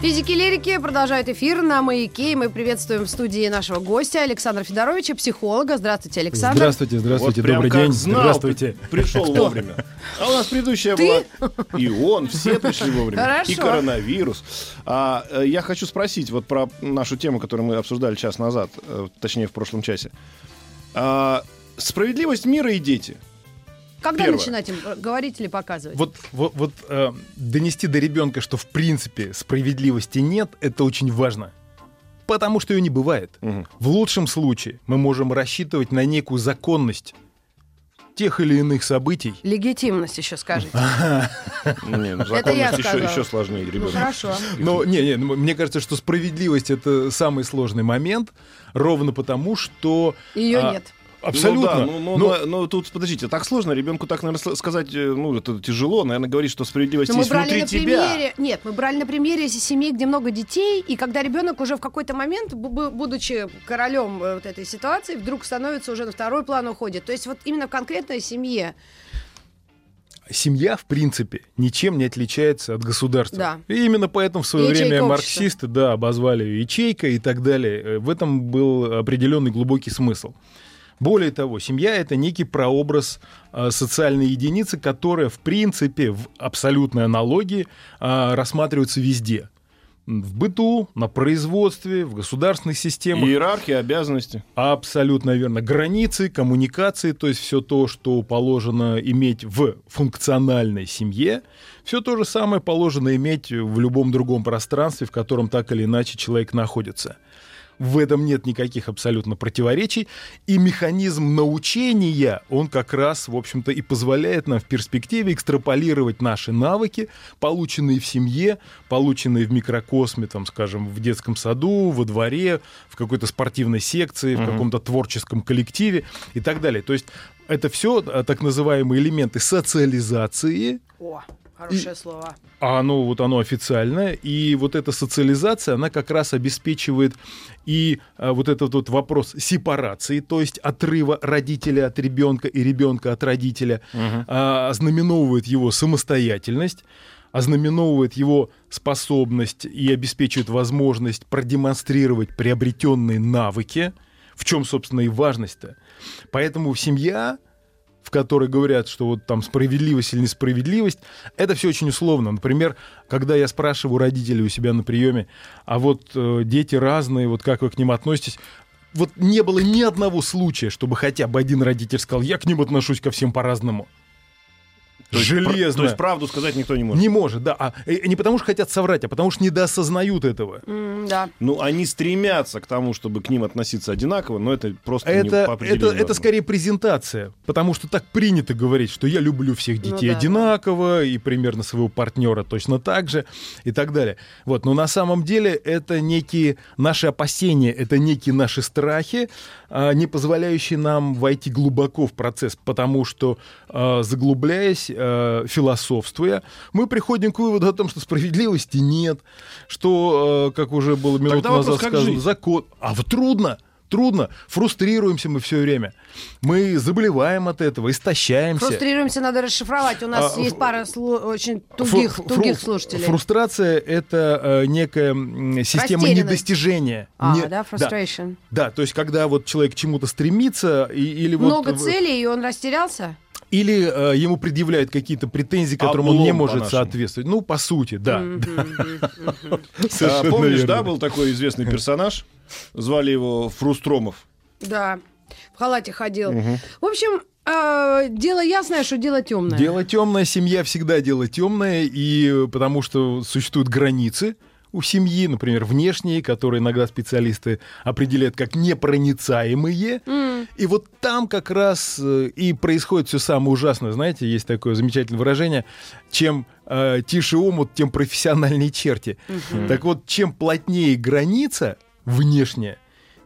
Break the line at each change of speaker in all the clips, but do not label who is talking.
Физики-лирики продолжают эфир на «Маяке». И мы приветствуем в студии нашего гостя Александра Федоровича, психолога. Здравствуйте, Александр.
Здравствуйте, здравствуйте,
Вот прям
добрый
как
день.
знал,
здравствуйте.
при- Пришел вовремя. А у нас предыдущая
Ты?
была. И он, все пришли вовремя.
Хорошо.
И коронавирус. А, э, я хочу спросить вот про нашу тему, которую мы обсуждали час назад, э, точнее в прошлом часе. А, справедливость мира и дети.
Когда
Первое.
начинать им э, говорить или показывать?
Вот, вот, вот, э, донести до ребенка, что в принципе справедливости нет, это очень важно. Потому что ее не бывает.
Мгм.
В лучшем случае мы можем рассчитывать на некую законность тех или иных событий.
Легитимность еще скажите.
Не, ну,
Это я
законность еще сложнее,
Ну,
ребенок.
хорошо.
Но не, не, ну, мне кажется, что справедливость это самый сложный момент, ровно потому, что
Ее
а,
нет.
Абсолютно.
Ну, да, ну, ну,
Ну,
но- но тут, подождите, так сложно, ребенку так, наверное, сказать, э, ну, это тяжело, наверное, говорить, что справедливость
Но мы
есть
брали
внутри
на
тебя.
примере, нет, мы брали на примере семей, где много детей, и когда ребенок уже в какой-то момент, бу- бу- будучи королем э, вот этой ситуации, вдруг становится уже на второй план уходит. То есть вот именно в конкретной семье.
семья, в принципе, ничем не отличается от государства.
Да.
И именно поэтому в свое
Ячейка
время
общества.
марксисты, да, обозвали ее ячейка и так далее. В этом был определенный глубокий смысл. Более того, семья это некий прообраз э, социальной единицы, которая, в принципе, в абсолютной аналогии э, рассматривается везде. В быту, на производстве, в государственных системах.
Иерархия, обязанности.
Абсолютно верно. Границы, коммуникации, то есть все то, что положено иметь в функциональной семье, все то же самое положено иметь в любом другом пространстве, в котором так или иначе человек находится. В этом нет никаких абсолютно противоречий. И механизм научения, он как раз, в общем-то, и позволяет нам в перспективе экстраполировать наши навыки, полученные в семье, полученные в микрокосме, там, скажем, в детском саду, во дворе, в какой-то спортивной секции, в каком-то творческом коллективе и так далее. То есть это все так называемые элементы социализации,
О, хорошее слово.
а оно вот оно официальное, и вот эта социализация, она как раз обеспечивает и а, вот этот вот вопрос сепарации, то есть отрыва родителя от ребенка и ребенка от родителя, а, ознаменовывает его самостоятельность, ознаменовывает его способность и обеспечивает возможность продемонстрировать приобретенные навыки, в чем, собственно, и важность-то. Поэтому семья в которой говорят, что вот там справедливость или несправедливость, это все очень условно. Например, когда я спрашиваю родителей у себя на приеме, а вот э, дети разные, вот как вы к ним относитесь, вот не было ни одного случая, чтобы хотя бы один родитель сказал, я к ним отношусь ко всем по-разному.
То есть,
Железно.
То есть правду сказать никто не может.
Не может, да. А, э, не потому что хотят соврать, а потому что недоосознают этого.
М, да.
Ну, они стремятся к тому, чтобы к ним относиться одинаково, но это просто не
Это,
по
это, это скорее презентация, потому что так принято говорить, что я люблю всех
Ну
детей
да.
одинаково и примерно своего партнера точно так же и так далее. Вот, но на самом деле это некие наши опасения, это некие наши страхи, а, не позволяющие нам войти глубоко в процесс, потому что а, заглубляясь, а, философствуя, мы приходим к выводу о том, что справедливости нет, что, а, как уже было минуту
Тогда
назад сказано, закон. А вот трудно. Трудно, фрустрируемся мы все время. Мы заболеваем от этого, истощаемся.
Фрустрируемся, надо расшифровать. У нас
А,
есть пара слу- очень
Фру-
тугих,
фру-
тугих слушателей.
Фрустрация это э, некая система недостижения.
А,
Не-
да, frustration.
Да, то есть когда вот человек к чему-то стремится и, или вот
Много целей, и он растерялся?
Или э, ему предъявляют какие-то претензии, которым он не
Облом,
может
по-нашему.
соответствовать. Ну, по сути, да.
А, помнишь, да, был такой известный персонаж? Звали его Фрустромов.
Да, в халате ходил. В общем, э, дело ясное, что дело темное.
Дело темное, семья всегда дело темное, и э, потому что существуют границы у семьи, например, внешние, которые иногда специалисты определяют как непроницаемые.
М,
И вот там как раз э, и происходит все самое ужасное. Знаете, есть такое замечательное выражение, чем э, тише омут, тем профессиональнее черти. Так вот, чем плотнее граница внешняя,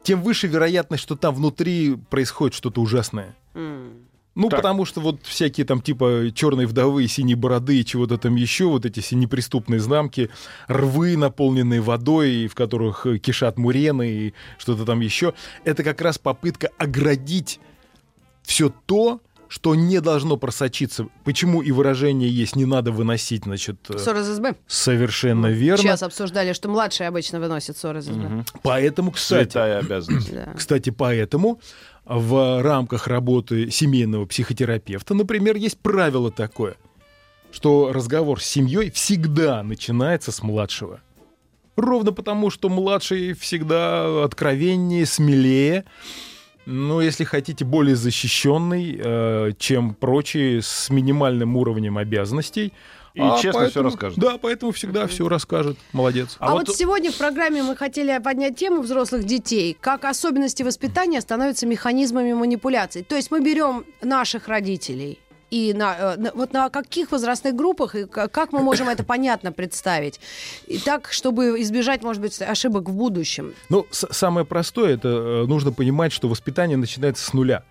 тем выше вероятность, что там внутри происходит что-то ужасное.
М.
Ну,
Так.
потому что вот всякие там типа черной вдовы, синей бороды и чего-то там еще, вот эти все неприступные замки, рвы, наполненные водой, в которых кишат мурены и что-то там еще, это как раз попытка оградить все то, что не должно просочиться. Почему и выражение есть «не надо выносить», значит, э,
Ссор из СБ.
совершенно верно.
Сейчас обсуждали, что младшие обычно выносят ссор из СБ.
Поэтому, кстати,
Святая обязанность.
Да.
Кстати, поэтому в рамках работы семейного психотерапевта, например, есть правило такое, что разговор с семьей всегда начинается с младшего. Ровно потому, что младший всегда откровеннее, смелее, ну, если хотите, более защищенный, э, чем прочие с минимальным уровнем обязанностей.
И честно всё расскажет.
Да, поэтому всегда все расскажет. Молодец.
А, вот... сегодня в программе мы хотели поднять тему взрослых детей, как особенности воспитания становятся механизмами манипуляций. То есть мы берем наших родителей и на, э, на- вот на каких возрастных группах и как мы можем это понятно представить, и так, чтобы избежать, может быть, ошибок в будущем.
Ну, с- самое простое, это э, нужно понимать, что воспитание начинается с нуля.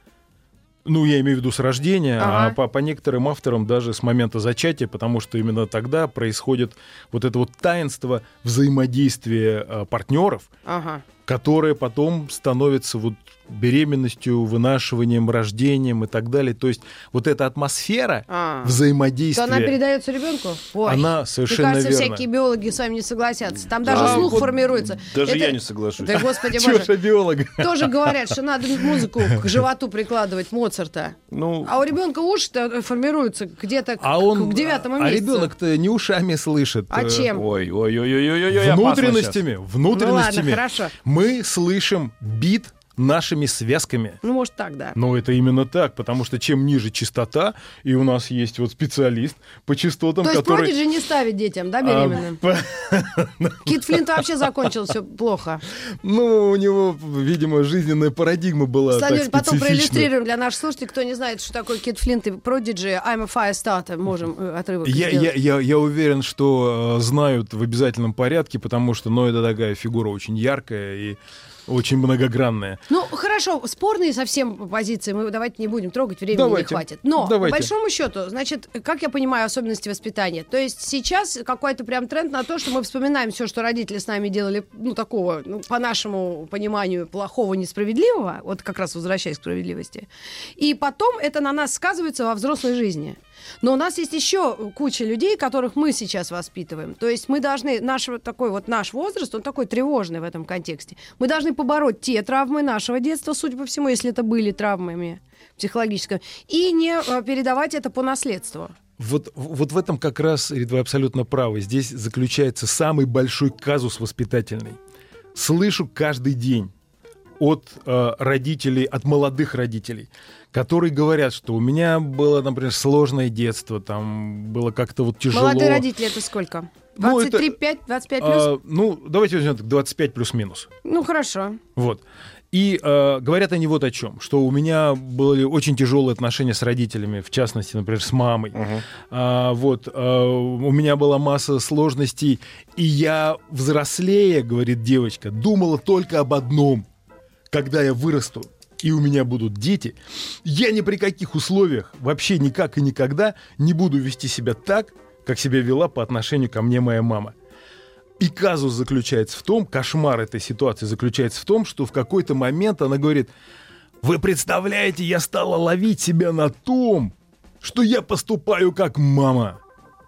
Ну, я имею в виду с рождения, а
Ага.
по, по некоторым авторам даже с момента зачатия, потому что именно тогда происходит вот это вот таинство взаимодействия э, партнеров,
Ага.
которое потом становится вот беременностью, вынашиванием, рождением и так далее. То есть вот эта атмосфера
А.
взаимодействия.
То она передается ребенку? Ой,
Она совершенно
Мне кажется,
верно.
всякие биологи с вами не согласятся. Там даже
Да,
слух
вот
формируется.
Даже
Это-
я не соглашусь.
Да, господи боже.
биолог?
Тоже говорят, что надо музыку к животу прикладывать Моцарта.
Ну,
А у ребенка уши-то формируются где-то
А
к-
он,
к девятому
а
месяцу.
ребенок-то не ушами слышит.
А
э,
чем?
ой, ой, ой, ой, ой, ой, ой,
внутренностями, внутренностями.
Ну ладно, хорошо.
Мы слышим бит нашими связками.
Ну, может, так, да.
Но это именно так, потому что чем ниже частота, и у нас есть вот специалист по частотам,
То есть
который...
продиджи не ставить детям, да,
а,
беременным? Кит Флинт вообще закончил все плохо.
ну, у него, видимо, жизненная парадигма была так
потом проиллюстрируем для наших слушателей, кто не знает, что такое Кит Флинт и продиджи, I'm a Firestarter, можем э, отрывок
Я, я, я, я уверен, что э, знают в обязательном порядке, потому что, ну, это такая фигура очень яркая и очень многогранная.
Ну, хорошо, спорные совсем позиции мы давайте не будем трогать, времени
Давайте.
не хватит. Но,
Давайте.
по большому счету, значит, как я понимаю особенности воспитания, то есть сейчас какой-то прям тренд на то, что мы вспоминаем все, что родители с нами делали, ну, такого, ну, по нашему пониманию, плохого, несправедливого, вот как раз возвращаясь к справедливости, и потом это на нас сказывается во взрослой жизни. Но у нас есть еще куча людей, которых мы сейчас воспитываем. То есть мы должны, наш вот такой вот наш возраст, он такой тревожный в этом контексте. Мы должны побороть те травмы нашего детства, судя по всему, если это были травмами психологическими, и не э, передавать это по наследству.
Вот, вот в этом как раз, Рит, вы абсолютно правы. Здесь заключается самый большой казус воспитательный. Слышу каждый день от э, родителей, от молодых родителей, которые говорят, что у меня было, например, сложное детство, там было как-то вот тяжело.
Молодые родители это сколько?
Ну, это-
23, 5, 25 плюс?
А, ну, давайте возьмем так, 25 плюс-минус.
Ну, хорошо.
Вот. И э, говорят они вот о чем, что у меня были очень тяжелые отношения с родителями, в частности, например, с мамой. А, вот, а, у меня была масса сложностей, и я взрослея, говорит девочка, думала только об одном. Когда я вырасту и у меня будут дети, я ни при каких условиях, вообще никак и никогда не буду вести себя так, как себя вела по отношению ко мне моя мама. И казус заключается в том, кошмар этой ситуации заключается в том, что в какой-то момент она говорит, вы представляете, я стала ловить себя на том, что я поступаю как мама.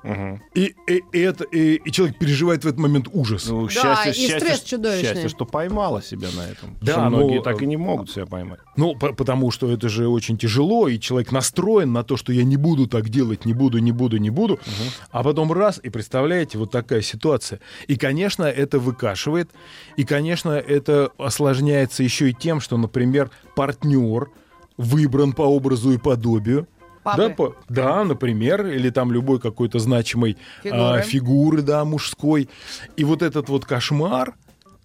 Мгм.
И, и- и это, и, и человек переживает в этот момент ужас.
Ну,
Да,
счастье,
и
счастье,
стресс
что-
чудовищный.
счастье, что поймала себя на этом.
Да,
Что
ну,
многие так
э,
и не могут себя поймать.
Ну, по- потому что это же очень тяжело, и человек настроен на то, что я не буду так делать, не буду, не буду, не буду. А потом раз, и представляете, вот такая ситуация. И, конечно, это выкашивает, и, конечно, это осложняется еще и тем, что, например, партнер выбран по образу и подобию.
Папы.
Да, по- да, например, или там любой какой-то значимой
Фигуры.
а, фигуры, да, мужской. И вот этот вот кошмар,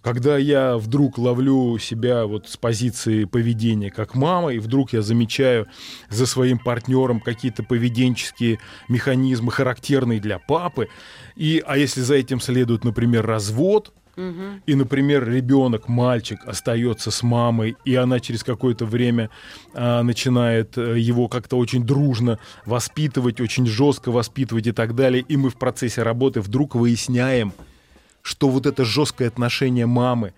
когда я вдруг ловлю себя вот с позиции поведения как мама, и вдруг я замечаю за своим партнером какие-то поведенческие механизмы, характерные для папы, и, а если за этим следует, например, развод, И, например, ребенок, мальчик остается с мамой, и она через какое-то время а, начинает э, его как-то очень дружно воспитывать, очень жестко воспитывать и так далее. И мы в процессе работы вдруг выясняем, что вот это жесткое отношение мамы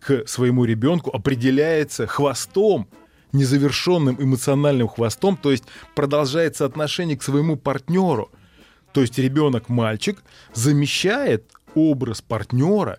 к своему ребенку определяется хвостом, незавершенным эмоциональным хвостом, то есть продолжается отношение к своему партнеру. То есть ребенок-мальчик замещает образ партнера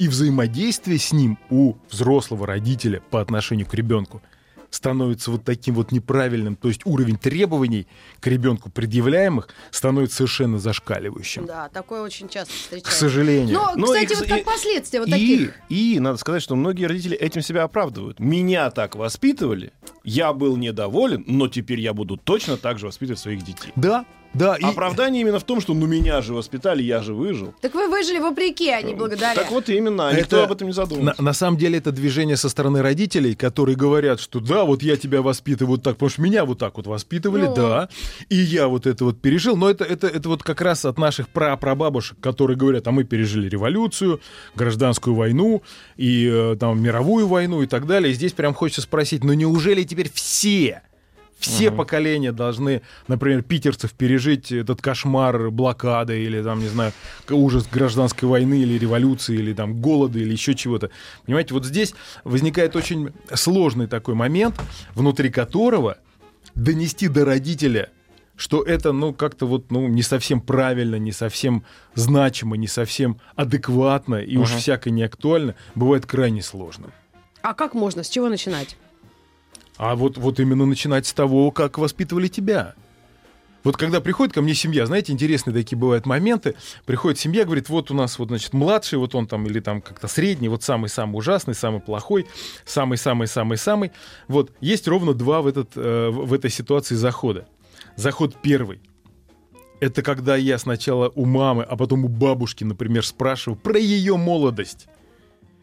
и взаимодействие с ним у взрослого родителя по отношению к ребенку становится вот таким вот неправильным, то есть уровень требований к ребенку предъявляемых становится совершенно зашкаливающим.
Да, такое очень часто встречается.
К сожалению.
Но,
Ну,
кстати,
и-
вот как
и-
последствия вот
и,
таких.
и надо сказать, что многие родители этим себя оправдывают. Меня так воспитывали, я был недоволен, но теперь я буду точно так же воспитывать своих детей.
Да, да. и-
Оправдание именно в том, что ну меня же воспитали, я же выжил.
Так вы выжили вопреки, а не благодаря.
Так вот именно, а никто
Это-
об этом не
На,
задумывался.
на самом деле это движение со стороны родителей, которые говорят, что да, вот я тебя воспитываю вот так, потому что меня вот так вот воспитывали,
Ну.
да, и я вот это вот пережил. Но это, это, это вот как раз от наших прапрабабушек, которые говорят, а мы пережили революцию, гражданскую войну и э, там мировую войну и так далее. И здесь прям хочется спросить, ну неужели теперь все все поколения должны, например, питерцев пережить этот кошмар блокады или там, не знаю, ужас гражданской войны или революции или там голода или еще чего-то. Понимаете, вот здесь возникает очень сложный такой момент, внутри которого донести до родителя, что это, ну, как-то вот, ну, не совсем правильно, не совсем значимо, не совсем адекватно и уж всяко не актуально, бывает крайне сложно.
А как можно? С чего начинать?
А вот, вот именно начинать с того, как воспитывали тебя. Вот когда приходит ко мне семья, знаете, интересные такие бывают моменты. Приходит семья, говорит, вот у нас вот, значит, младший, вот он там, или там как-то средний, вот самый-самый ужасный, самый плохой, самый-самый-самый-самый. Вот есть ровно два в, этот, э, в этой ситуации захода. Заход первый. Это когда я сначала у мамы, а потом у бабушки, например, спрашиваю про ее молодость.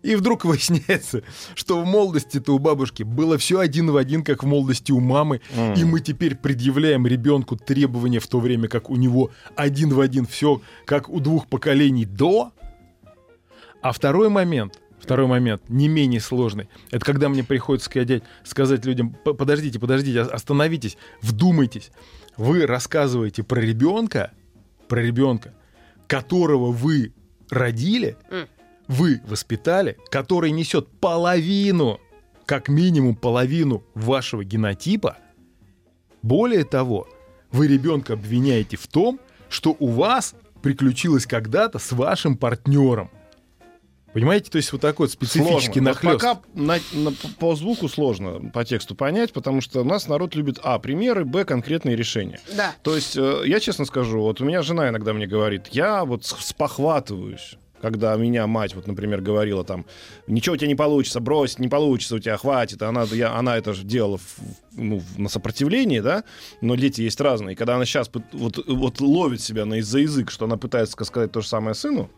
И вдруг выясняется, что в молодости-то у бабушки было все один в один, как в молодости у мамы, и мы теперь предъявляем ребенку требования в то время, как у него один в один все, как у двух поколений до. А второй момент, второй момент, не менее сложный, это когда мне приходится сказать, сказать людям, «П- подождите, подождите, о- остановитесь, вдумайтесь. Вы рассказываете про ребенка, про ребенка, которого вы родили,
М.
вы воспитали, который несет половину, как минимум половину вашего генотипа, более того, вы ребенка обвиняете в том, что у вас приключилось когда-то с вашим партнером. Понимаете, то есть вот такой вот специфический
Сложно. Вот пока на- на- по звуку сложно по тексту понять, потому что у нас народ любит а примеры, б конкретные решения.
Да.
То есть э, я честно скажу, вот у меня жена иногда мне говорит, я вот спохватываюсь. Когда меня мать, вот, например, говорила там, ничего у тебя не получится, брось, не получится, у тебя хватит. Она, я, она это же делала в- ну, на сопротивлении, да, но дети есть разные. И когда она сейчас вот, вот ловит себя на из-за язык, что она пытается сказать то же самое сыну,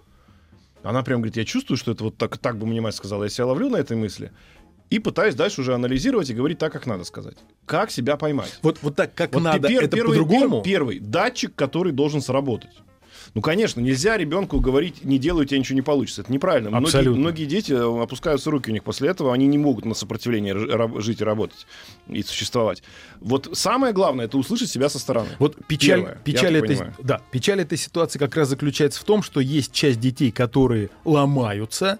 она прям говорит, я чувствую, что это вот так, так бы мне мать сказала, я себя ловлю на этой мысли, и пытаюсь дальше уже анализировать и говорить так, как надо сказать. Как себя поймать.
Вот, вот так, как
Вот
надо,
пер-
это
первый,
по-другому.
пер- первый датчик, который должен сработать. Ну, конечно, нельзя ребенку говорить, не делай, у тебя ничего не получится. Это неправильно. Многие,
Абсолютно.
многие дети э, опускаются руки у них после этого, они не могут на раб- жить и работать и существовать. Вот самое главное это услышать себя со стороны.
Вот печаль,
Первое,
печаль, этой, да, печаль этой ситуации как раз заключается в том, что есть часть детей, которые ломаются,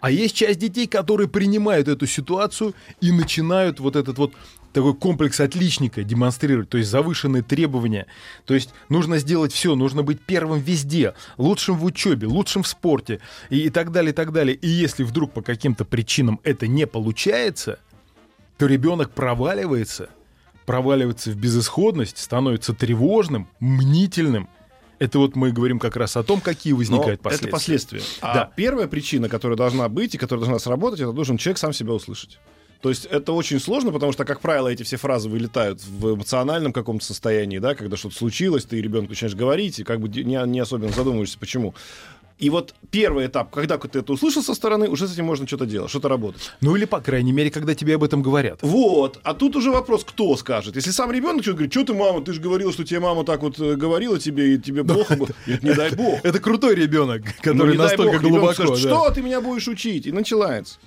а есть часть детей, которые принимают эту ситуацию и начинают вот этот вот такой комплекс отличника демонстрировать, то есть завышенные требования. То есть нужно сделать все, нужно быть первым везде, лучшим в учебе, лучшим в спорте и, и так далее, и так далее. И если вдруг по каким-то причинам это не получается, то ребенок проваливается, проваливается в безысходность, становится тревожным, мнительным. Это вот мы говорим как раз о том, какие
Но
возникают
это
последствия.
последствия. А
Да.
первая причина, которая должна быть и которая должна сработать, это должен человек сам себя услышать. То есть это очень сложно, потому что, как правило, эти все фразы вылетают в эмоциональном каком-то состоянии, да, когда что-то случилось, ты ребенку начинаешь говорить, и как бы не, не особенно задумываешься, почему. И вот первый этап, когда ты это услышал со стороны, уже с этим можно что-то делать, что-то работать.
Ну или, по крайней мере, когда тебе об этом говорят.
Вот. А тут уже вопрос, кто скажет. Если сам ребенок что-то говорит, что ты, мама, ты же говорила, что тебе мама так вот э, говорила тебе, и тебе плохо было. Говорит, не дай бог.
Это крутой ребенок,
Ну,
который настолько
бог,
глубоко.
скажет,
да.
что ты меня будешь учить? И начинается.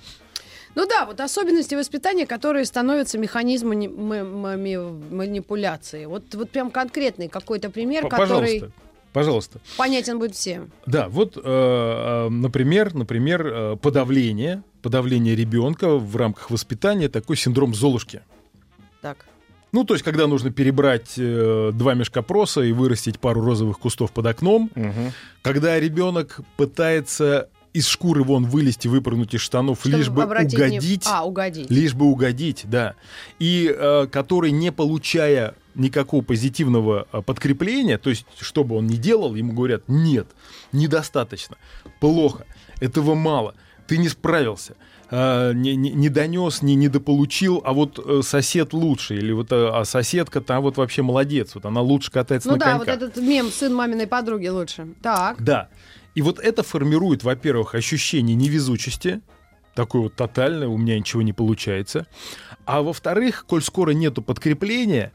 Ну да, вот особенности воспитания, которые становятся механизмами манипуляции. Вот, вот прям конкретный какой-то пример,
П-
который
Пожалуйста. Пожалуйста.
понятен будет всем.
Да, вот, э, э, например, например, э, подавление, подавление ребенка в рамках воспитания, такой синдром Золушки.
Так.
Ну, то есть, когда нужно перебрать э, два мешка проса и вырастить пару розовых кустов под окном, когда ребенок пытается из шкуры вон вылезти, выпрыгнуть из штанов,
Чтобы
лишь бы угодить,
А, угодить.
лишь бы угодить, да, и э, который, не получая никакого позитивного э, подкрепления, то есть, что бы он ни делал, ему говорят, нет, недостаточно, плохо, этого мало, ты не справился, э, не, не, не донес, не недополучил, а вот э, сосед лучше, или вот а соседка там вот вообще молодец, вот она лучше катается
Ну
на
да, вот
коньках.
этот мем сын маминой подруги лучше. Так.
Да. И вот это формирует, во-первых, ощущение невезучести, такое вот тотальное, у меня ничего не получается. А во-вторых, коль скоро нету подкрепления,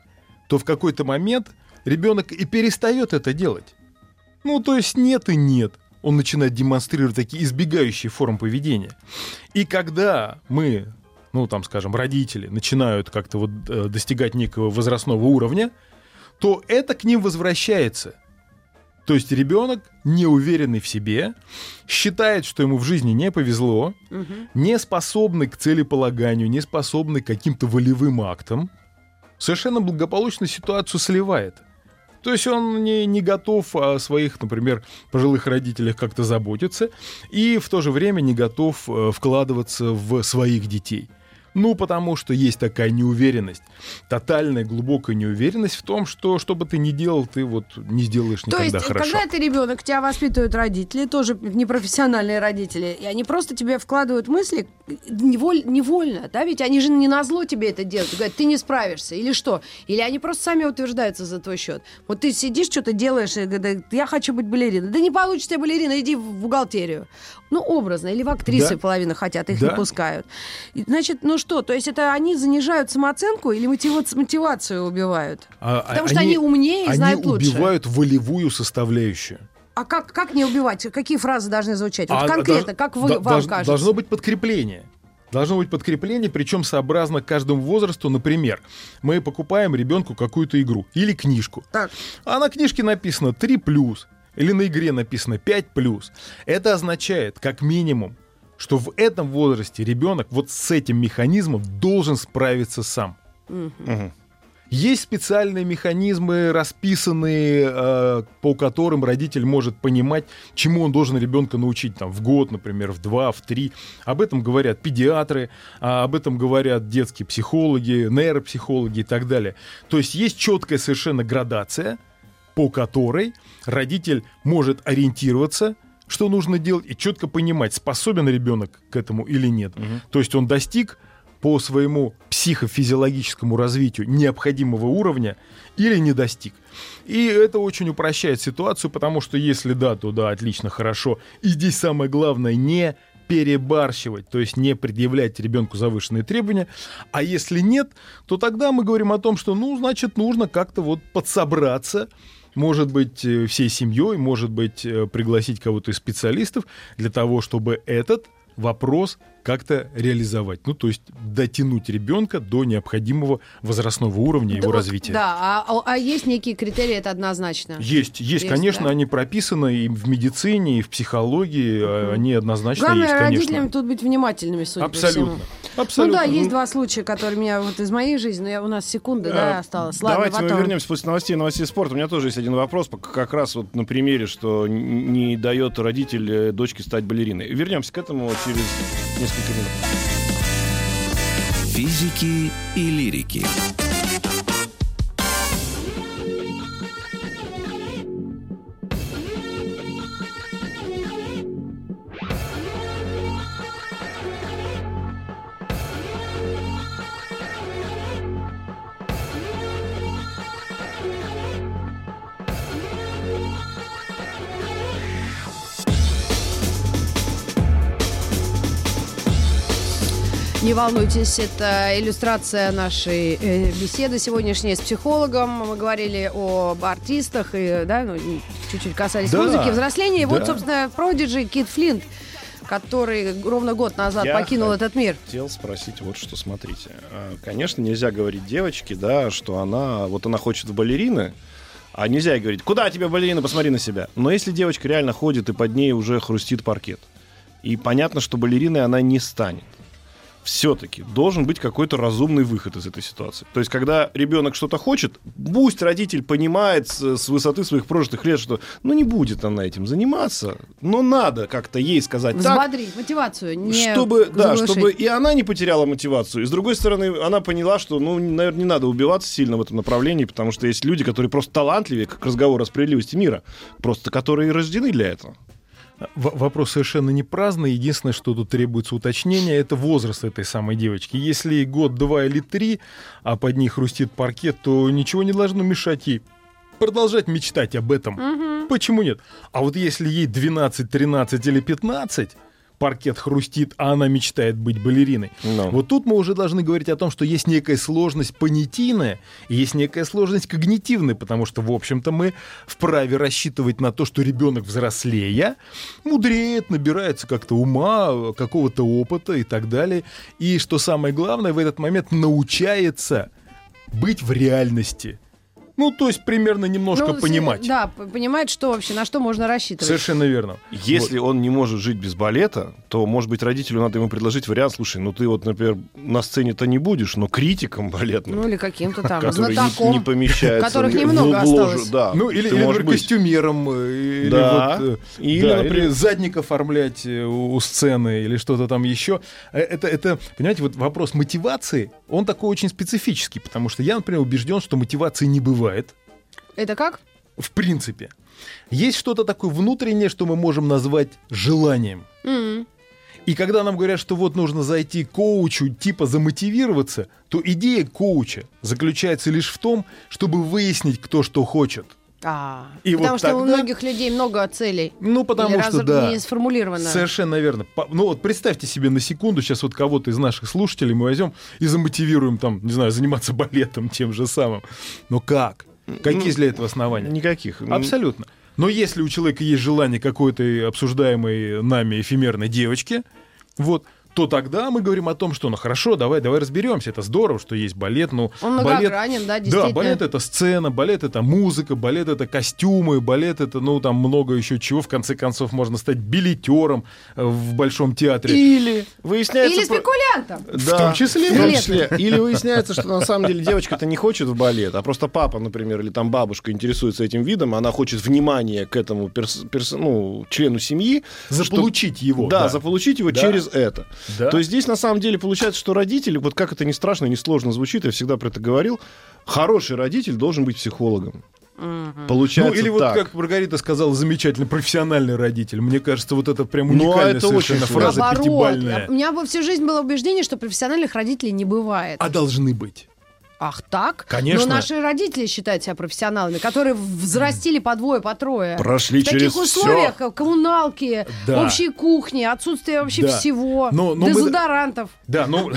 то в какой-то момент ребенок и перестает это делать. Ну, то есть нет и нет. Он начинает демонстрировать такие избегающие формы поведения. И когда мы, ну, там, скажем, родители начинают как-то вот э, достигать некого возрастного уровня, то это к ним возвращается. То есть ребенок, неуверенный в себе, считает, что ему в жизни не повезло,
Мгм.
не способный к целеполаганию, не способный к каким-то волевым актам, совершенно благополучно ситуацию сливает. То есть он не, не готов о своих, например, пожилых родителях как-то заботиться, и в то же время не готов э, вкладываться в своих детей. Ну, потому что есть такая неуверенность, тотальная глубокая неуверенность в том, что что бы ты ни делал, ты вот не сделаешь
То
никогда
есть,
хорошо.
когда ты ребенок, тебя воспитывают родители, тоже непрофессиональные родители, и они просто тебе вкладывают мысли неволь- невольно, да, ведь они же не на зло тебе это делают, говорят, ты не справишься, или что? Или они просто сами утверждаются за твой счет. Вот ты сидишь, что-то делаешь, и говорят, я хочу быть балериной. Да не получится балерина, иди в бухгалтерию. Ну, образно, или в актрисы
Да.
половина хотят, их
Да.
не пускают. Значит, ну что, то есть это они занижают самооценку или мотива- мотивацию убивают?
А-
Потому что они умнее и
они
знают лучше.
убивают волевую составляющую.
А как, как не убивать? Какие фразы должны звучать? Вот
А
конкретно,
дож-
как вы,
до-
вам
дож-
кажется?
Должно быть подкрепление. Должно быть подкрепление, причем сообразно каждому возрасту. Например, мы покупаем ребенку какую-то игру или книжку.
Так.
А на книжке написано 3 плюс, или на игре написано 5 плюс. Это означает, как минимум, что в этом возрасте ребенок вот с этим механизмом должен справиться сам.
Мгм.
Есть специальные механизмы, расписанные, э, по которым родитель может понимать, чему он должен ребенка научить там, в год, например, в два, в три. Об этом говорят педиатры, а об этом говорят детские психологи, нейропсихологи и так далее. То есть есть четкая совершенно градация, по которой родитель может ориентироваться, что нужно делать, и четко понимать, способен ребенок к этому или нет. То есть он достиг по своему психофизиологическому развитию необходимого уровня или не достиг. И это очень упрощает ситуацию, потому что если да, то да, отлично, хорошо. И здесь самое главное не перебарщивать, то есть не предъявлять ребенку завышенные требования. А если нет, то тогда мы говорим о том, что, ну, значит, нужно как-то вот подсобраться, может быть, э, всей семьей, может быть, э, пригласить кого-то из специалистов для того, чтобы этот вопрос как-то реализовать. Ну, то есть дотянуть ребенка до необходимого возрастного уровня
Да
его развития.
Да, а, а- а есть некие критерии, это однозначно.
Есть, есть,
Есть,
конечно,
да?
они прописаны и в медицине, и в психологии, э, они однозначно
Главное
есть, конечно.
родителям тут быть внимательными, судя
Абсолютно.
по всему.
Абсолютно.
Ну да, есть два случая, которые меня вот из моей жизни, но я, у нас секунда, да,
А,
осталась. Ладно,
Давайте мы
потом.
вернемся после новостей новостей спорта. У меня тоже есть один вопрос, как раз вот на примере, что не дает родитель э, дочке стать балериной. Вернемся к этому через несколько минут.
Физики и лирики.
Волнуйтесь, это иллюстрация нашей э, беседы сегодняшней с психологом. Мы говорили об артистах и да, ну, чуть-чуть касались
Да,
музыки, взросления. И вот,
да.
собственно, Продиджи Кит Флинт, который ровно год назад
Я
покинул этот мир.
Хотел спросить вот что, смотрите. А, Конечно, нельзя говорить девочке, да, что она, вот она хочет в балерины, а нельзя ей говорить, куда тебе балерина, посмотри на себя. Но если девочка реально ходит, и под ней уже хрустит паркет, и понятно, что балериной она не станет, все-таки должен быть какой-то разумный выход из этой ситуации. То есть, когда ребенок что-то хочет, пусть родитель понимает с, высоты своих прожитых лет, что ну не будет она этим заниматься, но надо как-то ей сказать так,
Взбодрить мотивацию, не
чтобы, да, чтобы и она не потеряла мотивацию. И с другой стороны, она поняла, что, ну, наверное, не надо убиваться сильно в этом направлении, потому что есть люди, которые просто талантливее к разговору о справедливости мира, просто которые рождены для этого.
Вопрос совершенно не праздный. Единственное, что тут требуется уточнения, это возраст этой самой девочки. Если ей год, два или три, а под ней хрустит паркет, то ничего не должно мешать ей продолжать мечтать об этом. Почему нет? А вот если ей 12, 13 или 15, паркет хрустит, а она мечтает быть балериной,
Ну.
вот тут мы уже должны говорить о том, что есть некая сложность понятийная и есть некая сложность когнитивная, потому что, в общем-то, мы вправе рассчитывать на то, что ребенок взрослея, мудреет, набирается как-то ума, какого-то опыта и так далее. И что самое главное, в этот момент научается быть в реальности. Ну, то есть примерно немножко
Ну,
понимать.
Да, п- понимать, что вообще, на что можно рассчитывать.
Совершенно верно.
Если он не может жить без балета, то, может быть, родителю надо ему предложить вариант, слушай, ну ты вот, например, на сцене-то не будешь, но критиком балетным,
Ну, или каким-то там
который не,
знатоком.
не помещается
которых немного осталось.
Да,
Ну, или, или, например,
быть.
костюмером, э, или,
Да.
вот, э,
Или,
да,
например-
или задник оформлять э, у у сцены, или что-то там еще. Это, это, понимаете, вот вопрос мотивации, он такой очень специфический, потому что я, например, убежден, что мотивации не бывает,
Это как?
в принципе. Есть что-то такое внутреннее, что мы можем назвать желанием.
М.
И когда нам говорят, что вот нужно зайти к коучу, типа замотивироваться, то идея коуча заключается лишь в том, чтобы выяснить, кто что хочет.
А,
И
потому
вот
что у
тогда-
многих людей много целей.
Ну, потому
Или
что
раз-
да.
не сформулировано.
Совершенно верно. По- Ну вот представьте себе на секунду, сейчас вот кого-то из наших слушателей мы возьмем и замотивируем там, не знаю, заниматься балетом тем же самым. Но как? Какие есть для этого основания?
Никаких.
Абсолютно. Но если у человека есть желание какой-то обсуждаемой нами эфемерной девочки, вот, то тогда мы говорим о том, что ну хорошо, давай, давай разберемся. Это здорово, что есть балет. Ну,
Он
балет,
да,
да,
действительно.
балет это сцена, балет это музыка, балет это костюмы, балет это, ну, там много еще чего. В конце концов, можно стать билетером э, в Большом театре.
Или выясняется...
Или спекулянтом.
В том числе.
В том числе. Или выясняется, что на самом деле девочка-то не хочет в балет, а просто папа, например, или там бабушка интересуется этим видом, она хочет внимания к этому перс- перс- ну, члену семьи.
Заполучить его.
Да,
да.
заполучить его
Да.
через это.
Да.
То есть здесь на самом деле получается, что родители, вот как это не страшно, не сложно звучит, я всегда про это говорил, хороший родитель должен быть психологом. Получается
Ну, или вот
так.
как Маргарита сказала, замечательный профессиональный родитель. Мне кажется, вот это прям
Ну, а
уникальная
это
совершенно
очень
фраза
Наоборот.
пятибальная.
У меня всю жизнь было убеждение, что профессиональных родителей не бывает.
А должны быть.
Ах так?
Конечно.
Но наши родители считают себя профессионалами, которые взрастили по двое, по трое.
Прошли
в таких
через
условиях,
всё.
как коммуналки,
Да.
общей кухни, отсутствие вообще
Да.
всего,
Но- но мы-
дезодорантов.
Да, ну,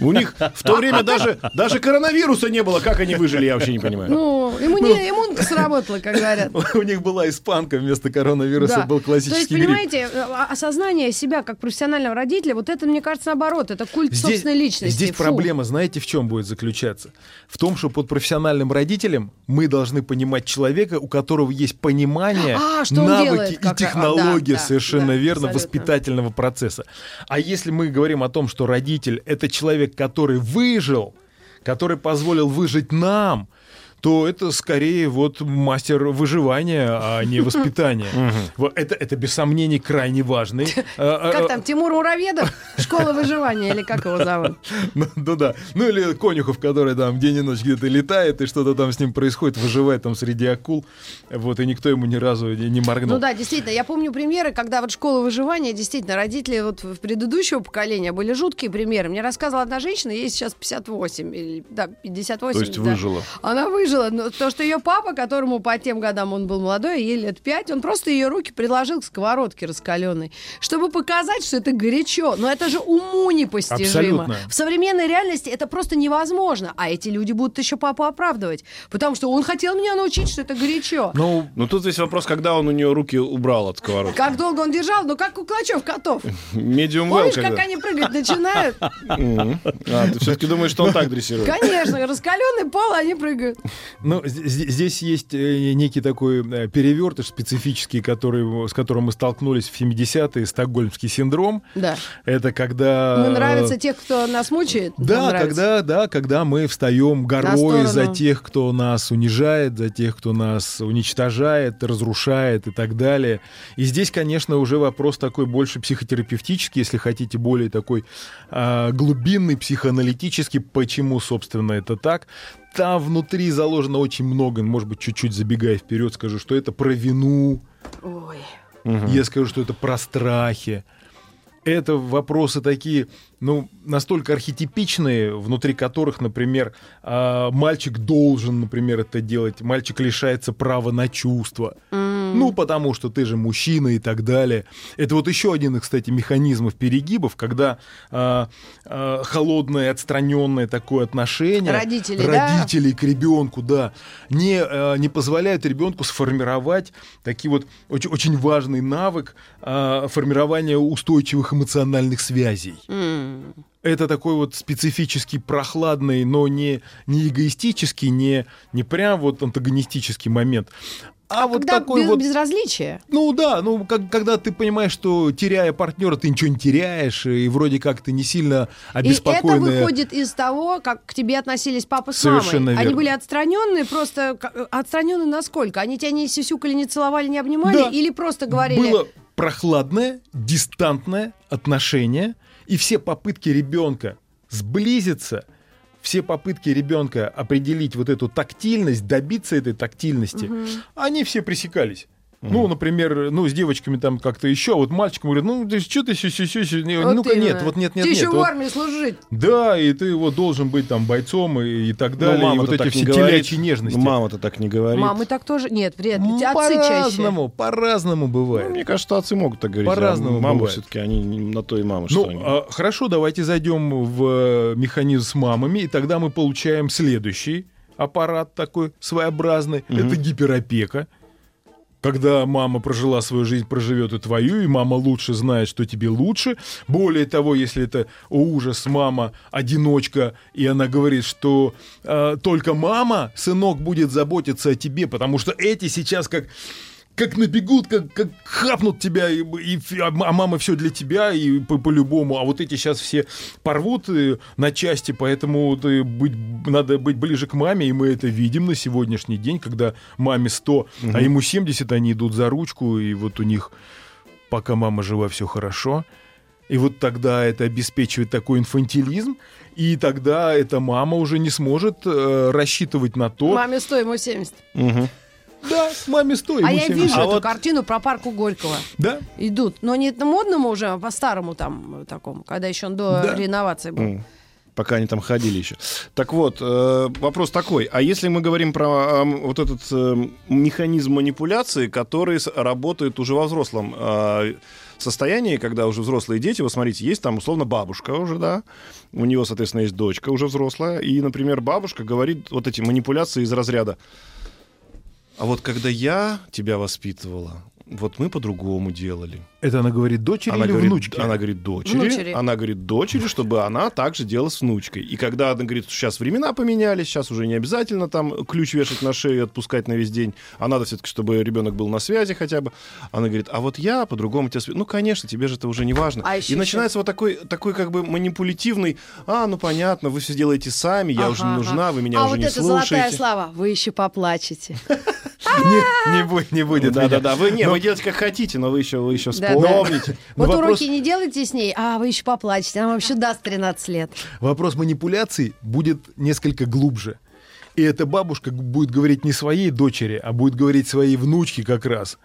У них в то время даже, даже коронавируса не было. Как они выжили, я вообще не понимаю.
Ну, иммуни- иммунка сработала, как говорят.
у них была испанка вместо коронавируса,
Да.
был
То есть,
классический грипп.
понимаете, э, осознание себя как профессионального родителя, вот это, мне кажется, наоборот, это культ собственной личности.
здесь
Фу.
проблема, знаете, в чем будет заключаться? В том, что под профессиональным родителем мы должны понимать человека, у которого есть понимание,
А,
навыки
делает,
и
как- а,
технология
да, да,
совершенно
да,
верно
абсолютно.
воспитательного процесса. А если мы говорим о том, что родитель это человек, который выжил, который позволил выжить нам, то это скорее вот мастер выживания, а не воспитания. Это, это без сомнений крайне важный. а, а,
Как там, Тимур Мураведов? Школа выживания, или как его зовут?
Ну, ну да. Ну или Конюхов, который там день и ночь где-то летает, и что-то там с ним происходит, выживает там среди акул. Вот, и никто ему ни разу не не моргнул.
Ну да, действительно, я помню примеры, когда вот школа выживания, действительно, родители вот в предыдущего поколения были жуткие примеры. Мне рассказывала одна женщина, ей сейчас 58, или, да, 58.
То есть
да.
выжила.
Она выжила. Выжила но то, что ее папа, которому по тем годам он был молодой, ей лет пять, он просто ее руки приложил к сковородке раскаленной, чтобы показать, что это горячо. Но это же уму непостижимо.
Абсолютно.
В современной реальности это просто невозможно. А эти люди будут еще папу оправдывать. Потому что он хотел меня научить, что это горячо.
Ну,
Ну тут здесь вопрос, когда он у нее руки убрал от сковородки.
Как долго он держал? Ну, как у клочев котов.
Медиум well,
Помнишь,
когда?
как они прыгать начинают?
А, ты все-таки думаешь, что он так дрессирует?
Конечно, раскаленный пол, они прыгают.
Ну, здесь есть э, некий такой э, перевертыш специфический, который, с которым мы столкнулись в 70-е, стокгольмский синдром.
Да.
Это когда...
Мы
э,
нравится тех, кто нас мучает.
Да, когда, да, когда мы встаем горой за тех, кто нас унижает, за тех, кто нас уничтожает, разрушает и так далее. И здесь, конечно, уже вопрос такой больше психотерапевтический, если хотите, более такой а, глубинный, психоаналитический. Почему, собственно, это так? Там внутри заложено очень много, может быть, чуть-чуть забегая вперед, скажу, что это про вину,
Ой.
я скажу, что это про страхи. Это вопросы такие, ну, настолько архетипичные, внутри которых, например, а, мальчик должен, например, это делать, мальчик лишается права на чувства. Ну, потому что ты же мужчина и так далее. Это вот еще один, кстати, механизмов перегибов, когда а, а, холодное, отстраненное такое отношение
Родители, да?
родителей к ребенку, да, не, а, не позволяют ребенку сформировать такие вот очень, очень важный навык а, формирования устойчивых эмоциональных связей.
М.
Это такой вот специфический, прохладный, но не, не эгоистический, не, не прям вот антагонистический момент. А, вот
Когда
такой
без-
вот
безразличие.
ну да, ну как- когда ты понимаешь, что теряя партнера, ты ничего не теряешь, и вроде как ты не сильно
И это
обеспокоенная.
выходит из того, как к тебе относились папа с
Совершенно
мамой. Они
верно.
были отстраненные, просто к- отстраненные насколько? Они тебя не сюсюкали, не целовали, не обнимали?
Да.
Или просто говорили...
Было прохладное, дистантное отношение, и все попытки ребенка сблизиться, все попытки ребенка определить вот эту тактильность, добиться этой тактильности, они все пресекались. Ну, например, ну, с девочками там как-то еще, вот мальчикам говорят, ну, ты что ты сю сю сю сю
Вот
ну-ка нет,
именно.
вот нет, нет,
Ты
нет.
еще в
вот-
армии служить.
Да, и ты вот должен быть там бойцом и, и так далее, и
мама-то
вот эти все
говорит.
телячьи нежности.
Ну, Мама-то так не говорит.
Мамы так тоже... Нет, вряд ли.
Ну,
Отцы чаще.
по-разному, по-разному
Ну,
бывает.
мне кажется, отцы могут так говорить.
По-разному
а мамы
бывает.
все-таки, они на то и мамы,
Ну,
что они.
а, хорошо, давайте зайдем в э, механизм с мамами, и тогда мы получаем следующий аппарат такой своеобразный. Это гиперопека. Когда мама прожила свою жизнь, проживет и твою, и мама лучше знает, что тебе лучше. Более того, если это о, ужас, мама одиночка, и она говорит, что э, только мама, сынок, будет заботиться о тебе, потому что эти сейчас как как набегут, как, как хапнут тебя, и, и ф- а мама все для тебя, и по- по-любому. А вот эти сейчас все порвут э, на части, поэтому ты быть, надо быть ближе к маме, и мы это видим на сегодняшний день, когда маме 100, а ему 70, они идут за ручку, и вот у них, пока мама жива, все хорошо. И вот тогда это обеспечивает такой инфантилизм, и тогда эта мама уже не сможет э, рассчитывать на то...
Маме 100, ему 70.
Мгм.
Да, маме 100, ему
А я
70.
вижу
А
эту
вот-
картину про парку Горького.
Да?
Идут. Но не модному уже, а по-старому там такому, когда еще он до
Да.
реновации был.
Пока они там ходили еще. Так вот, э, вопрос такой. А если мы говорим про вот этот э, механизм манипуляции, который с- работает уже во взрослом э, состоянии, когда уже взрослые дети, вот смотрите, есть там условно бабушка уже, да, у него, соответственно, есть дочка уже взрослая, и, например, бабушка говорит вот эти манипуляции из разряда «А вот когда я тебя воспитывала, вот мы по-другому делали».
Это она говорит дочери
Она
или
говорит,
внучке?
она говорит дочери,
Внучери.
она говорит дочери, чтобы она также делала с внучкой. И когда она говорит, что сейчас времена поменялись, сейчас уже не обязательно там ключ вешать на шею и отпускать на весь день, а надо все-таки, чтобы ребенок был на связи хотя бы. Она говорит, а вот я по-другому тебя... воспитываю». Ну, конечно, тебе же это уже не важно.
А еще
и начинается вот такой, такой как бы манипулятивный, а, ну понятно, вы все делаете сами, я уже не
Ага,
нужна,
ага.
вы меня
а
уже
вот
не
это золотая
слушаете.
слава. Вы еще поплачете.
Не, не будет, не будет.
Да,
меня.
да, да. Вы не,
Но-
вы делаете как хотите, но вы еще, вы еще
Да, да.
вспомните.
Вот уроки не делайте с ней, а вы еще поплачете. Она вам еще даст 13 лет.
Вопрос манипуляций будет несколько глубже. И эта бабушка будет говорить не своей дочери, а будет говорить своей внучке как раз.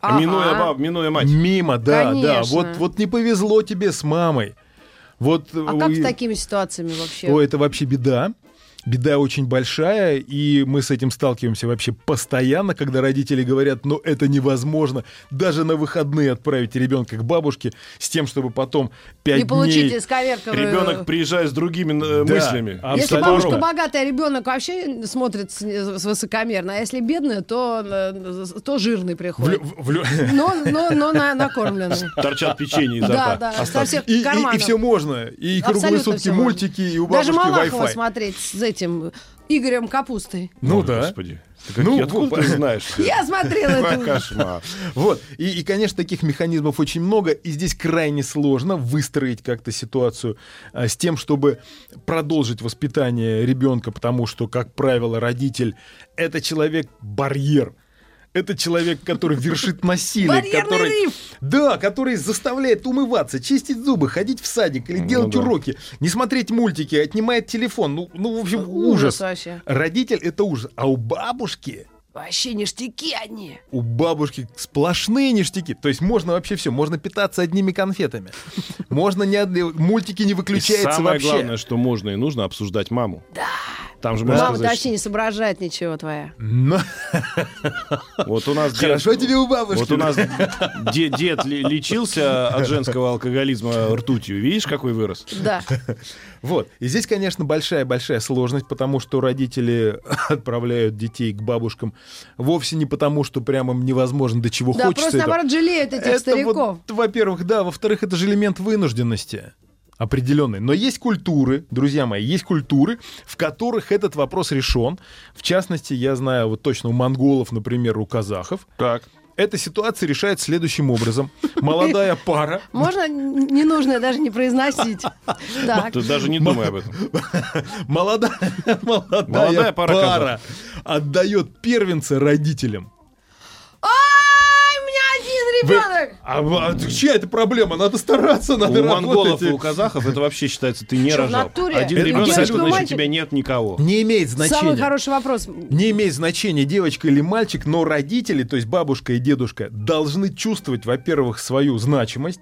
Ага.
Минуя баб, минуя мать.
Мимо, да, да.
Конечно.
Вот, вот не повезло тебе с мамой. Вот
А как
ой,
с такими ситуациями вообще?
О, это вообще беда. Беда очень большая, и мы с этим сталкиваемся вообще постоянно, когда родители говорят, ну это невозможно, даже на выходные отправить ребенка к бабушке с тем, чтобы потом пять
Не получить
дней...
Ребенок приезжает с другими э,
Да.
мыслями.
А
Если
Абсолютно.
бабушка богатая, ребенок вообще смотрит с, с высокомерно, а если бедная, то, э, то жирный приходит.
Влю- влю-
Но, но, но на- накормленный.
Торчат печенье изо
Да,
рта.
да, со
Остатки.
всех
И,
карманов.
все можно. И круглые
Абсолютно
сутки
можно.
мультики, и у бабушки
Даже Малахова
Wi-Fi.
смотреть этим Игорем Капустой.
Ну
Ой,
да.
Господи. Ты
Ну,
откуда ты знаешь?
Я смотрела это.
Кошмар.
Вот. И, и, конечно, таких механизмов очень много, и здесь крайне сложно выстроить как-то ситуацию а, с тем, чтобы продолжить воспитание ребенка, потому что, как правило, родитель — это человек-барьер. Это человек, который вершит насилие, который,
риф.
да, который заставляет умываться, чистить зубы, ходить в садик или
Ну
делать
да.
уроки, не смотреть мультики, отнимает телефон. Ну, ну в общем, ужас.
вообще.
Родитель это ужас. А у бабушки
Вообще ништяки одни.
у бабушки сплошные ништяки. То есть можно вообще все. Можно питаться одними конфетами. Можно не одни- мультики не
И
выключается
самое
вообще.
главное, что можно и нужно обсуждать маму. Да. Там же
Мама
сказать,
вообще не соображает ничего твоя.
Но-
что вот у нас дед-
Хорошо тебе у бабушки.
Вот у нас де- дед ли- лечился от женского алкоголизма ртутью. Видишь, какой вырос?
Да.
Вот. И здесь, конечно, большая-большая сложность, потому что родители отправляют детей к бабушкам вовсе не потому, что прям им невозможно до чего
Да,
хочется.
просто
это.
наоборот жалеют этих
Это
стариков.
вот, во-первых, да, во-вторых, это же элемент вынужденности определенный. Но есть культуры, друзья мои, есть культуры, в которых этот вопрос решен. В частности, я знаю вот точно у монголов, например, у казахов.
Так.
Эта ситуация решается следующим образом. Молодая пара,
Можно не нужно даже не произносить.
Ты даже не думай об этом.
молодая,
пара
отдает первенца родителям.
Ай, у меня один
Вы-! А, а чья это проблема? Надо стараться, надо
У монголов и
работать.
у казахов это вообще считается, ты не
Что, в
рожал.
натуре?
Один
Это
ребенок, это значит,
мальчик?
у тебя нет никого.
Не имеет значения.
Самый хороший вопрос.
Не имеет значения, девочка или мальчик, но родители, то есть бабушка и дедушка, должны чувствовать, во-первых, свою значимость,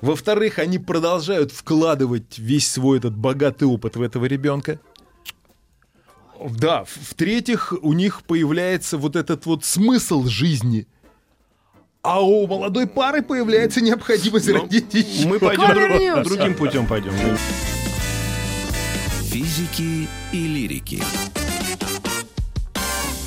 во-вторых, они продолжают вкладывать весь свой этот богатый опыт в этого ребенка. Да, в- в-третьих, у них появляется вот этот вот смысл жизни. А у молодой пары появляется необходимость
Ну,
родить еще.
Мы пойдем друг- другим путем пойдем.
Физики и лирики.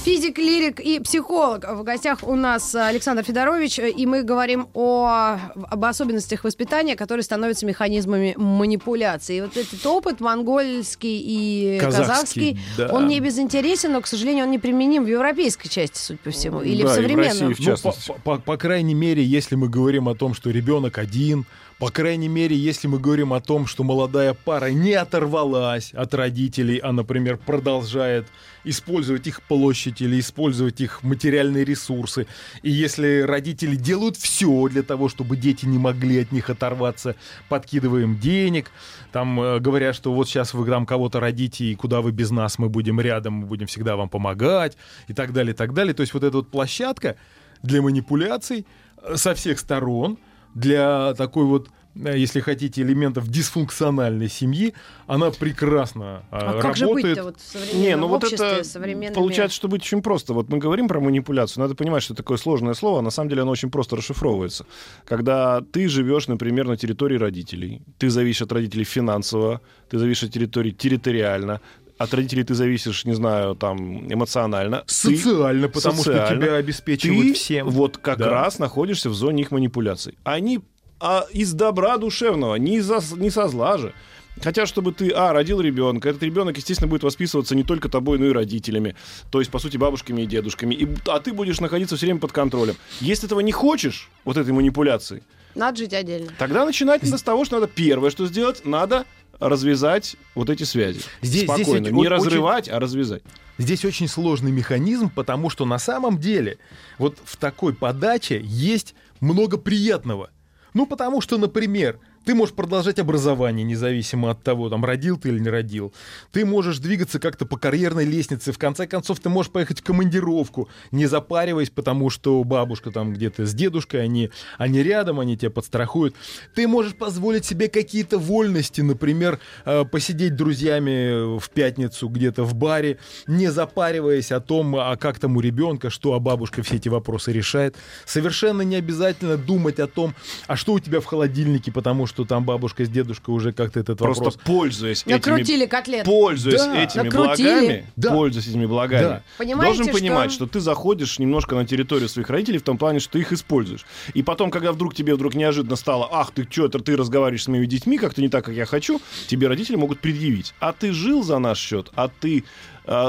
Физик, лирик и психолог. В гостях у нас Александр Федорович, и мы говорим о, об особенностях воспитания, которые становятся механизмами манипуляции. И вот этот опыт монгольский и
Казахский,
казахский,
да.
он не безинтересен, но, к сожалению, он не применим в европейской части, судя по всему, или
Да,
в
и в
современном.
России, в
Ну,
частности.
по, по- по крайней мере, если мы говорим о том, что ребенок один, по крайней мере, если мы говорим о том, что молодая пара не оторвалась от родителей, а, например, продолжает использовать их площадь или использовать их материальные ресурсы, и если родители делают все для того, чтобы дети не могли от них оторваться, подкидываем денег, там э, говорят, что вот сейчас вы там кого-то родите, и куда вы без нас, мы будем рядом, мы будем всегда вам помогать, и так далее, и так далее. То есть вот эта вот площадка для манипуляций э, со всех сторон, для такой вот, э, если хотите, элементов дисфункциональной семьи, она прекрасно э,
А как же
работает.
быть-то вот в
Не, ну вот это
современными-
получается, что быть очень просто. Вот мы говорим про манипуляцию, надо понимать, что такое сложное слово, а на самом деле оно очень просто расшифровывается. Когда ты живешь, например, на территории родителей, ты зависишь от родителей финансово, ты зависишь от территории территориально, от родителей ты зависишь, не знаю, там, эмоционально. Ты-
Социально, потому что
социально.
тебя обеспечивают
ты
всем.
вот как
Да.
раз находишься в зоне их манипуляций. Они а, из добра душевного, не, из-за- не со зла же. Хотят, чтобы ты, а, родил ребенка. Этот ребенок, естественно, будет воспитываться не только тобой, но и родителями. То есть, по сути, бабушками и дедушками. И, а ты будешь находиться все время под контролем. Если этого не хочешь, вот этой манипуляции,
Надо жить отдельно.
тогда начинать надо с того, что надо первое, что сделать, надо развязать вот эти связи.
Здесь- здесь
Спокойно.
ведь
не
очень-
разрывать, а развязать.
Здесь очень сложный механизм, потому что на самом деле вот в такой подаче есть много приятного. Ну, потому что, например, Ты можешь продолжать образование, независимо от того, там, родил ты или не родил. Ты можешь двигаться как-то по карьерной лестнице. В конце концов, ты можешь поехать в командировку, не запариваясь, потому что бабушка там где-то с дедушкой, они, они рядом, они тебя подстрахуют. Ты можешь позволить себе какие-то вольности, например, э, посидеть друзьями в пятницу где-то в баре, не запариваясь о том, а как там у ребенка, что а бабушка все эти вопросы решает. Совершенно не обязательно думать о том, а что у тебя в холодильнике, потому что там бабушка с дедушкой уже как-то этот
Просто
вопрос...
пользуясь
Накрутили
этими...
котлет.
Пользуясь
Да.
этими
Накрутили.
благами,
Да.
пользуясь этими благами,
Да.
Понимаете,
должен понимать,
что-
что... ты заходишь немножко на территорию своих родителей в том плане, что ты их используешь. И потом, когда вдруг тебе вдруг неожиданно стало, ах, ты что, это ты разговариваешь с моими детьми как-то не так, как я хочу, тебе родители могут предъявить. А ты жил за наш счет, а ты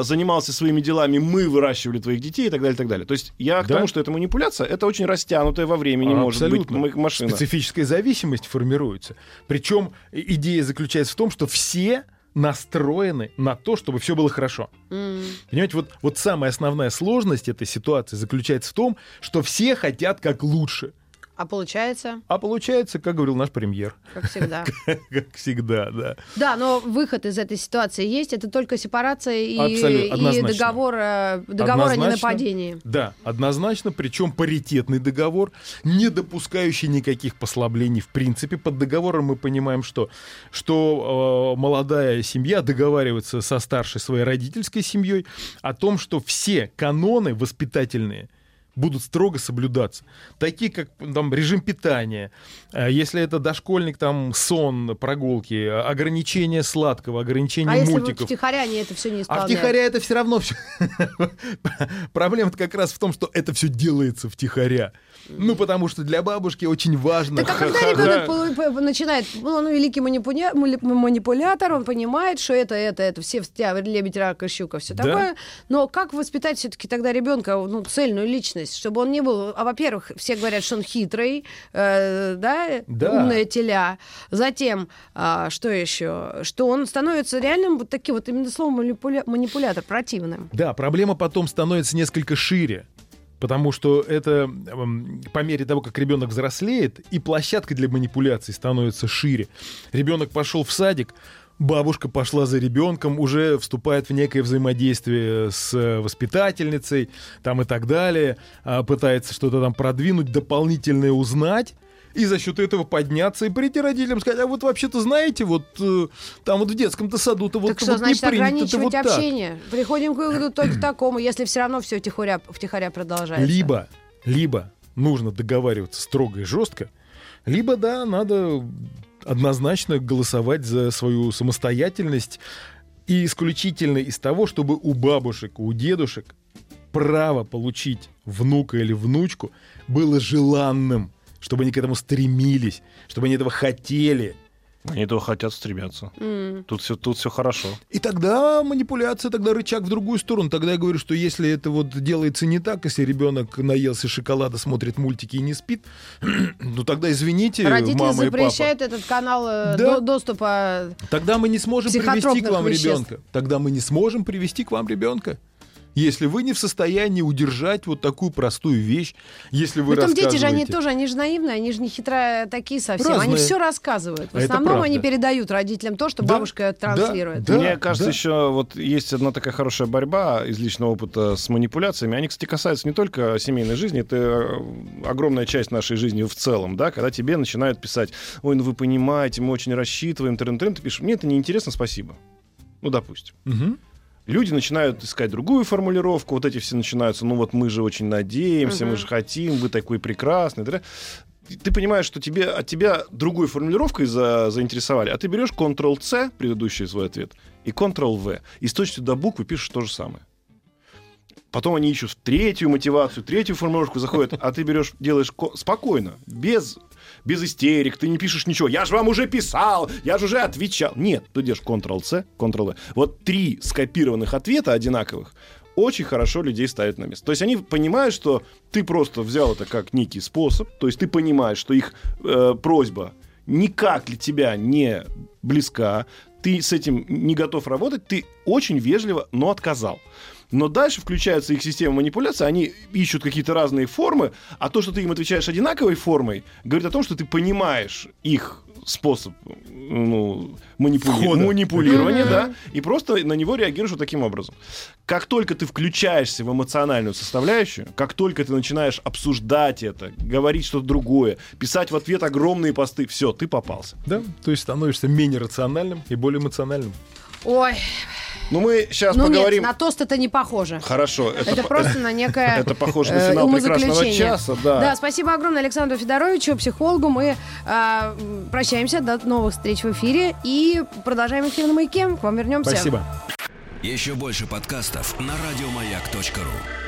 занимался своими делами, мы выращивали твоих детей и так далее, и так далее. То есть я к
Да.
тому, что это манипуляция, это очень растянутая во времени может быть
Абсолютно.
м- машина.
Специфическая зависимость формируется. Причем идея заключается в том, что все настроены на то, чтобы все было хорошо.
М.
Понимаете, вот, вот самая основная сложность этой ситуации заключается в том, что все хотят как лучше.
А получается,
А получается, как говорил наш премьер,
как всегда.
как всегда, да.
Да, но выход из этой ситуации есть. Это только сепарация и, и договор, э, договор о ненападении.
Да, однозначно, причем паритетный договор, не допускающий никаких послаблений в принципе. Под договором мы понимаем, что, что э, молодая семья договаривается со старшей своей родительской семьей о том, что все каноны воспитательные будут строго соблюдаться. Такие, как там, режим питания, э, если это дошкольник, там сон, прогулки, э, ограничение сладкого, ограничение
А если вот
мультиков.
втихаря они это все не
А
исполняют?
втихаря это все равно все. Проблема как раз в том, что это все делается втихаря. Ну, потому что для бабушки очень важно.
Так а когда ребенок начинает, ну, он великий манипуля- манипулятор, он понимает, что это, это, это, все лебедь, рак и щука, все
Да.
такое. Но как воспитать все-таки тогда ребенка, ну, цельную личность, чтобы он не был, а во-первых, все говорят, что он хитрый, э, да,
Да.
умная теля. Затем, а, что еще, что он становится реальным вот таким вот именно словом манипуля- манипулятор, противным.
Да, проблема потом становится несколько шире. Потому что это эм, по мере того, как ребенок взрослеет, и площадка для манипуляций становится шире. Ребенок пошел в садик, бабушка пошла за ребенком, уже вступает в некое взаимодействие с э, воспитательницей, там и так далее, а, пытается что-то там продвинуть, дополнительное узнать. И за счет этого подняться и прийти родителям сказать, а вот вообще-то знаете, вот э, там вот в детском-то саду-то вот,
так что
вот
значит
не принято,
ограничивать
вот так.
общение? Приходим к выводу только такому, если все равно все втихаря, втихаря продолжается.
Либо, либо нужно договариваться строго и жестко, либо, да, надо однозначно голосовать за свою самостоятельность и исключительно из того, чтобы у бабушек, у дедушек право получить внука или внучку было желанным, чтобы они к этому стремились, чтобы они этого хотели.
Они этого хотят стремятся.
М.
Тут все, тут все хорошо.
И тогда манипуляция, тогда рычаг в другую сторону. Тогда я говорю, что если это вот делается не так, если ребенок наелся шоколада, смотрит мультики и не спит, ну тогда извините,
Родители
мама и папа.
запрещают этот канал э,
Да.
до- доступа.
Тогда мы не сможем привести к вам
веществ.
ребенка. Тогда мы не сможем привести к вам ребенка. Если вы не в состоянии удержать вот такую простую вещь, если вы
Притом дети же, они
рассказываете-
тоже, они же наивные, они же не хитро такие совсем.
Разные.
Они все рассказывают. В
А
основном они передают родителям то, что
Да,
бабушка
да,
транслирует.
да.
Мне кажется, еще вот есть одна такая хорошая борьба из личного опыта с манипуляциями. Они, кстати, касаются не только семейной жизни, это э, огромная часть нашей жизни в целом, да, когда тебе начинают писать, ой, ну вы понимаете, мы очень рассчитываем, трын ты пишешь, мне это неинтересно, спасибо. Ну, допустим.
Мгм.
Люди начинают искать другую формулировку, вот эти все начинаются, ну вот мы же очень надеемся,
Мгм.
мы же хотим, вы такой прекрасный. Ты понимаешь, что тебе, от тебя другой формулировкой за, заинтересовали, а ты берешь Ctrl-C, предыдущий свой ответ, и Ctrl-V, и с точностью до буквы пишешь то же самое. Потом они ищут третью мотивацию, третью формулировку заходят, а ты берешь, делаешь ко- спокойно, без, без истерик, ты не пишешь ничего. Я же вам уже писал, я же уже отвечал. Нет, ты делаешь Ctrl-C, Ctrl-V. Вот три скопированных ответа одинаковых очень хорошо людей ставят на место. То есть они понимают, что ты просто взял это как некий способ, то есть ты понимаешь, что их э, просьба никак для тебя не близка, ты с этим не готов работать, ты очень вежливо, но отказал. Но дальше включается их система манипуляции, они ищут какие-то разные формы, а то, что ты им отвечаешь одинаковой формой, говорит о том, что ты понимаешь их способ ну, манипули-
Входа.
манипулирования, да, и просто на него реагируешь вот таким образом. Как только ты включаешься в эмоциональную составляющую, как только ты начинаешь обсуждать это, говорить что-то другое, писать в ответ огромные посты, все, ты попался.
Да, то есть становишься менее рациональным и более эмоциональным.
Ой,
Ну, мы сейчас
ну
поговорим...
нет, на тост это не похоже.
Хорошо, это,
Это
по-
просто на некое
это похоже на
э,
финал прекрасного часа, да.
Да, спасибо огромное Александру Федоровичу, психологу. Мы м, прощаемся до новых встреч в эфире и продолжаем эфир на маяке. К вам вернемся.
Спасибо.
Еще больше подкастов на радиомаяк.ру.